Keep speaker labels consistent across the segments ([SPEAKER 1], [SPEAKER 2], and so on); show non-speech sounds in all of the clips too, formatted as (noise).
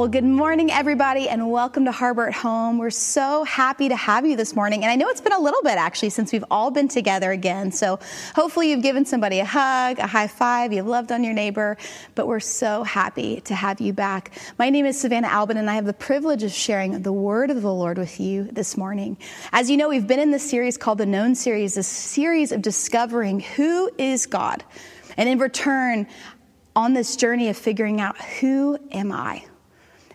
[SPEAKER 1] Well, good morning, everybody, and welcome to Harbor at Home. We're so happy to have you this morning. And I know it's been a little bit actually since we've all been together again. So hopefully you've given somebody a hug, a high five, you've loved on your neighbor, but we're so happy to have you back. My name is Savannah Alban, and I have the privilege of sharing the word of the Lord with you this morning. As you know, we've been in this series called the Known Series, a series of discovering who is God. And in return, on this journey of figuring out who am I?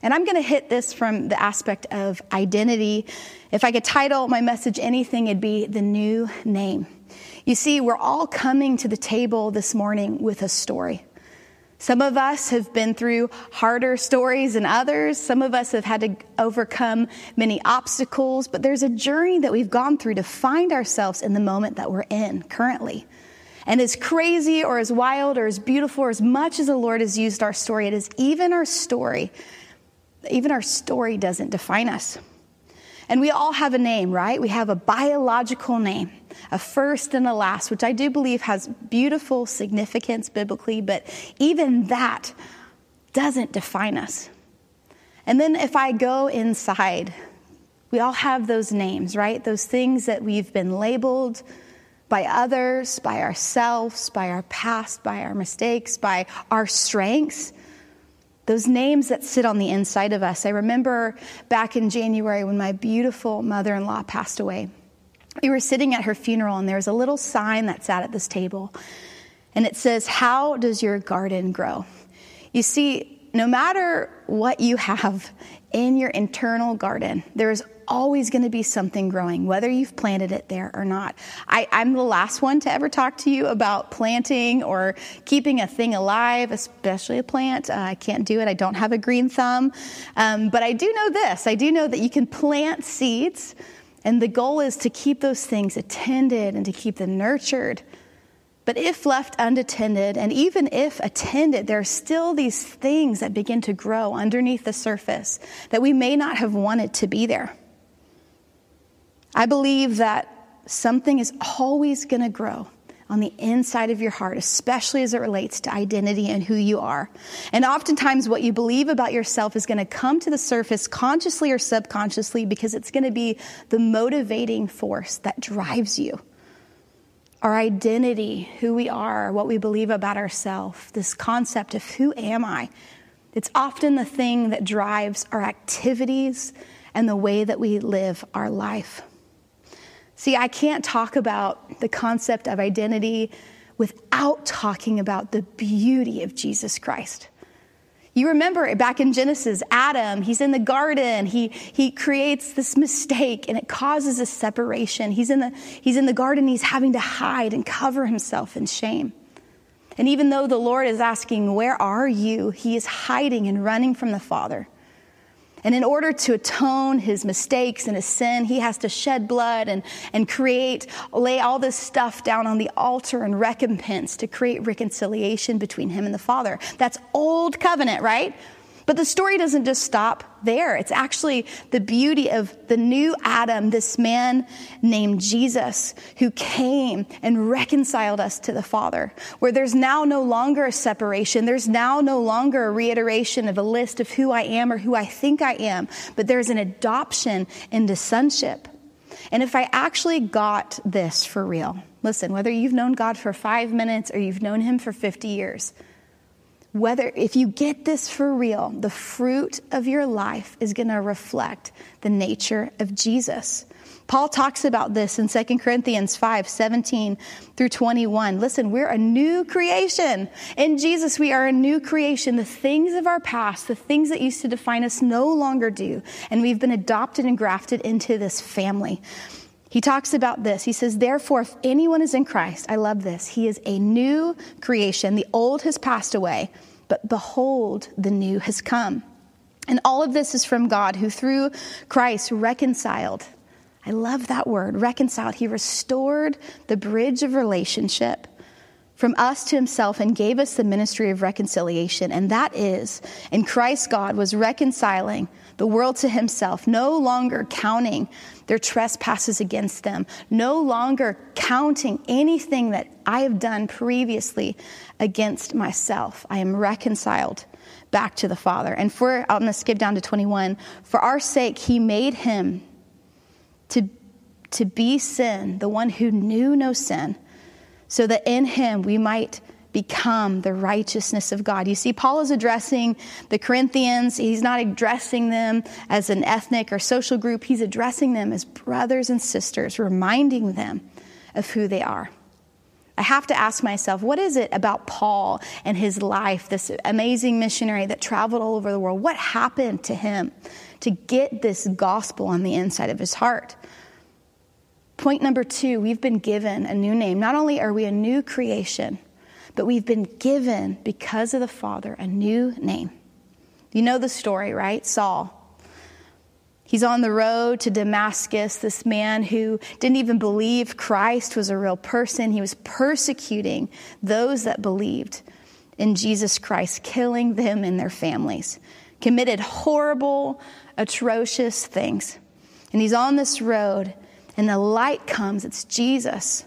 [SPEAKER 1] And I'm going to hit this from the aspect of identity. If I could title my message anything, it'd be the new name. You see, we're all coming to the table this morning with a story. Some of us have been through harder stories than others. Some of us have had to overcome many obstacles, but there's a journey that we've gone through to find ourselves in the moment that we're in currently. And as crazy or as wild or as beautiful or as much as the Lord has used our story, it is even our story even our story doesn't define us. And we all have a name, right? We have a biological name, a first and a last, which I do believe has beautiful significance biblically, but even that doesn't define us. And then if I go inside, we all have those names, right? Those things that we've been labeled by others, by ourselves, by our past, by our mistakes, by our strengths those names that sit on the inside of us. I remember back in January when my beautiful mother in law passed away. We were sitting at her funeral, and there was a little sign that sat at this table. And it says, How does your garden grow? You see, no matter what you have in your internal garden, there is always going to be something growing, whether you've planted it there or not. I, am the last one to ever talk to you about planting or keeping a thing alive, especially a plant. Uh, I can't do it. I don't have a green thumb. Um, but I do know this I do know that you can plant seeds, and the goal is to keep those things attended and to keep them nurtured. But if left unattended, and even if attended, there are still these things that begin to grow underneath the surface that we may not have wanted to be there. I believe that something is always going to grow on the inside of your heart, especially as it relates to identity and who you are. And oftentimes, what you believe about yourself is going to come to the surface consciously or subconsciously because it's going to be the motivating force that drives you. Our identity, who we are, what we believe about ourselves, this concept of who am I, it's often the thing that drives our activities and the way that we live our life. See, I can't talk about the concept of identity without talking about the beauty of Jesus Christ. You remember back in Genesis, Adam, he's in the garden. He, he creates this mistake and it causes a separation. He's in, the, he's in the garden, he's having to hide and cover himself in shame. And even though the Lord is asking, Where are you? he is hiding and running from the Father. And in order to atone his mistakes and his sin, he has to shed blood and, and create, lay all this stuff down on the altar and recompense to create reconciliation between him and the Father. That's old covenant, right? But the story doesn't just stop there. It's actually the beauty of the new Adam, this man named Jesus, who came and reconciled us to the Father, where there's now no longer a separation. There's now no longer a reiteration of a list of who I am or who I think I am, but there's an adoption into sonship. And if I actually got this for real, listen, whether you've known God for five minutes or you've known Him for 50 years, whether if you get this for real, the fruit of your life is going to reflect the nature of Jesus. Paul talks about this in 2 Corinthians 5 17 through 21. Listen, we're a new creation. In Jesus, we are a new creation. The things of our past, the things that used to define us, no longer do. And we've been adopted and grafted into this family. He talks about this. He says, Therefore, if anyone is in Christ, I love this, he is a new creation. The old has passed away, but behold, the new has come. And all of this is from God, who through Christ reconciled. I love that word, reconciled. He restored the bridge of relationship from us to himself and gave us the ministry of reconciliation. And that is, in Christ, God was reconciling the world to himself, no longer counting their trespasses against them, no longer counting anything that I have done previously against myself. I am reconciled back to the Father. And for, I'm going to skip down to 21. For our sake, he made him to, to be sin, the one who knew no sin, so that in him we might become the righteousness of God. You see, Paul is addressing the Corinthians. He's not addressing them as an ethnic or social group, he's addressing them as brothers and sisters, reminding them of who they are. I have to ask myself, what is it about Paul and his life, this amazing missionary that traveled all over the world? What happened to him to get this gospel on the inside of his heart? Point number two, we've been given a new name. Not only are we a new creation, but we've been given, because of the Father, a new name. You know the story, right? Saul. He's on the road to Damascus, this man who didn't even believe Christ was a real person. He was persecuting those that believed in Jesus Christ, killing them and their families, committed horrible, atrocious things. And he's on this road, and the light comes. It's Jesus.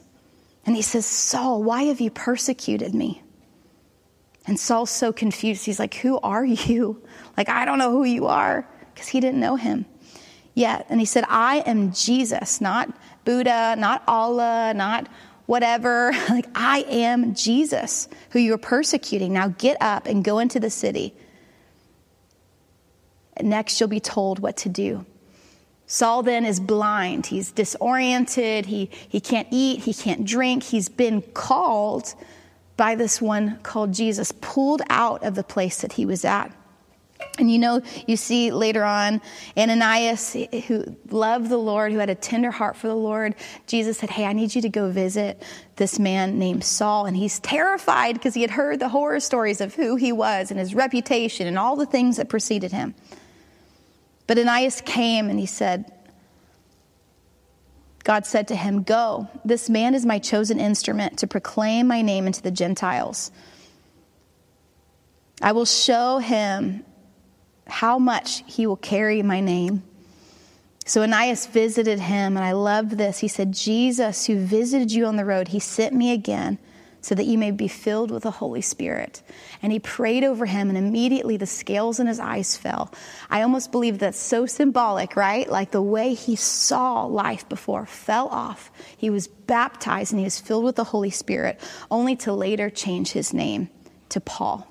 [SPEAKER 1] And he says, Saul, why have you persecuted me? And Saul's so confused. He's like, Who are you? (laughs) Like, I don't know who you are, because he didn't know him yet. And he said, I am Jesus, not Buddha, not Allah, not whatever. (laughs) Like, I am Jesus who you are persecuting. Now get up and go into the city. Next, you'll be told what to do. Saul then is blind. He's disoriented. He, he can't eat. He can't drink. He's been called by this one called Jesus, pulled out of the place that he was at. And you know, you see later on, Ananias, who loved the Lord, who had a tender heart for the Lord, Jesus said, Hey, I need you to go visit this man named Saul. And he's terrified because he had heard the horror stories of who he was and his reputation and all the things that preceded him. But Ananias came and he said, God said to him, Go, this man is my chosen instrument to proclaim my name into the Gentiles. I will show him how much he will carry my name. So Ananias visited him, and I love this. He said, Jesus, who visited you on the road, he sent me again so that you may be filled with the Holy Spirit. And he prayed over him, and immediately the scales in his eyes fell. I almost believe that's so symbolic, right? Like the way he saw life before fell off. He was baptized and he was filled with the Holy Spirit, only to later change his name to Paul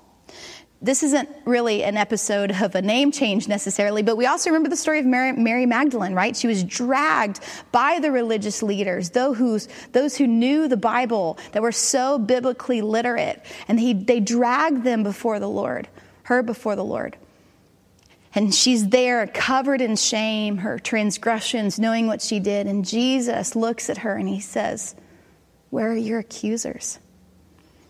[SPEAKER 1] this isn't really an episode of a name change necessarily, but we also remember the story of Mary, Mary, Magdalene, right? She was dragged by the religious leaders, those, those who knew the Bible, that were so biblically literate, and he, they dragged them before the Lord, her before the Lord. And she's there covered in shame, her transgressions, knowing what she did. And Jesus looks at her and he says, Where are your accusers?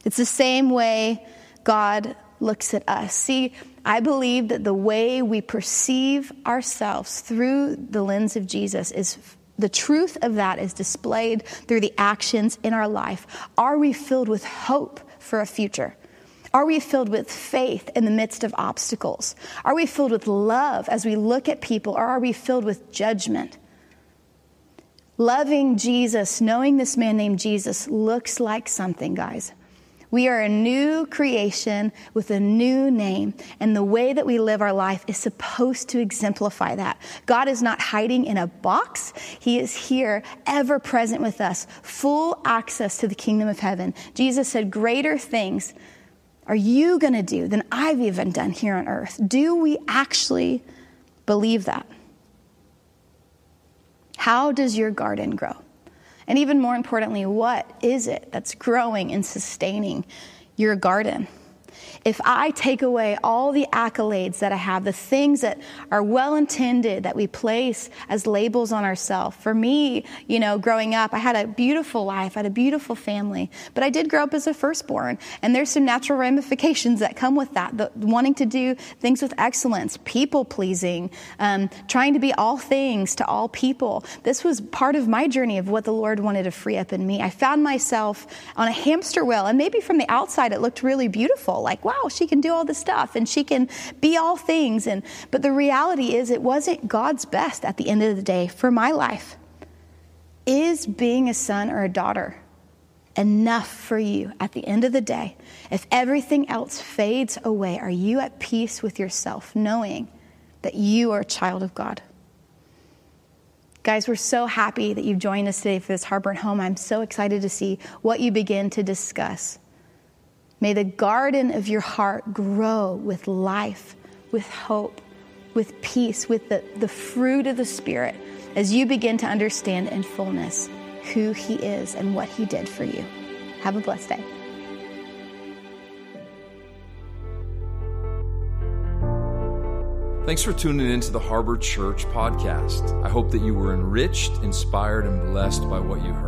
[SPEAKER 1] It's the same way God looks at us. See, I believe that the way we perceive ourselves through the lens of Jesus is the truth of that is displayed through the actions in our life. Are we filled with hope for a future? Are we filled with faith in the midst of obstacles? Are we filled with love as we look at people, or are we filled with judgment? Loving Jesus, knowing this man named Jesus, looks like something, guys. We are a new creation with a new name, and the way that we live our life is supposed to exemplify that. God is not hiding in a box, He is here, ever present with us, full access to the kingdom of heaven. Jesus said, Greater things are you going to do than I've even done here on earth. Do we actually believe that? How does your garden grow? And even more importantly, what is it that's growing and sustaining your garden? If I take away all the accolades that I have, the things that are well intended that we place as labels on ourselves. For me, you know, growing up, I had a beautiful life, I had a beautiful family, but I did grow up as a firstborn, and there's some natural ramifications that come with that. The, wanting to do things with excellence, people pleasing, um, trying to be all things to all people. This was part of my journey of what the Lord wanted to free up in me. I found myself on a hamster wheel, and maybe from the outside it looked really beautiful, like wow, she can do all this stuff and she can be all things. And but the reality is, it wasn't God's best at the end of the day for my life. Is being a son or a daughter enough for you at the end of the day? If everything else fades away, are you at peace with yourself, knowing that you are a child of God? Guys, we're so happy that you've joined us today for this Harbor Home. I'm so excited to see what you begin to discuss. May the garden of your heart grow with life, with hope, with peace, with the, the fruit of the Spirit as you begin to understand in fullness who He is and what He did for you. Have a blessed day.
[SPEAKER 2] Thanks for tuning in to the Harbor Church podcast. I hope that you were enriched, inspired, and blessed by what you heard.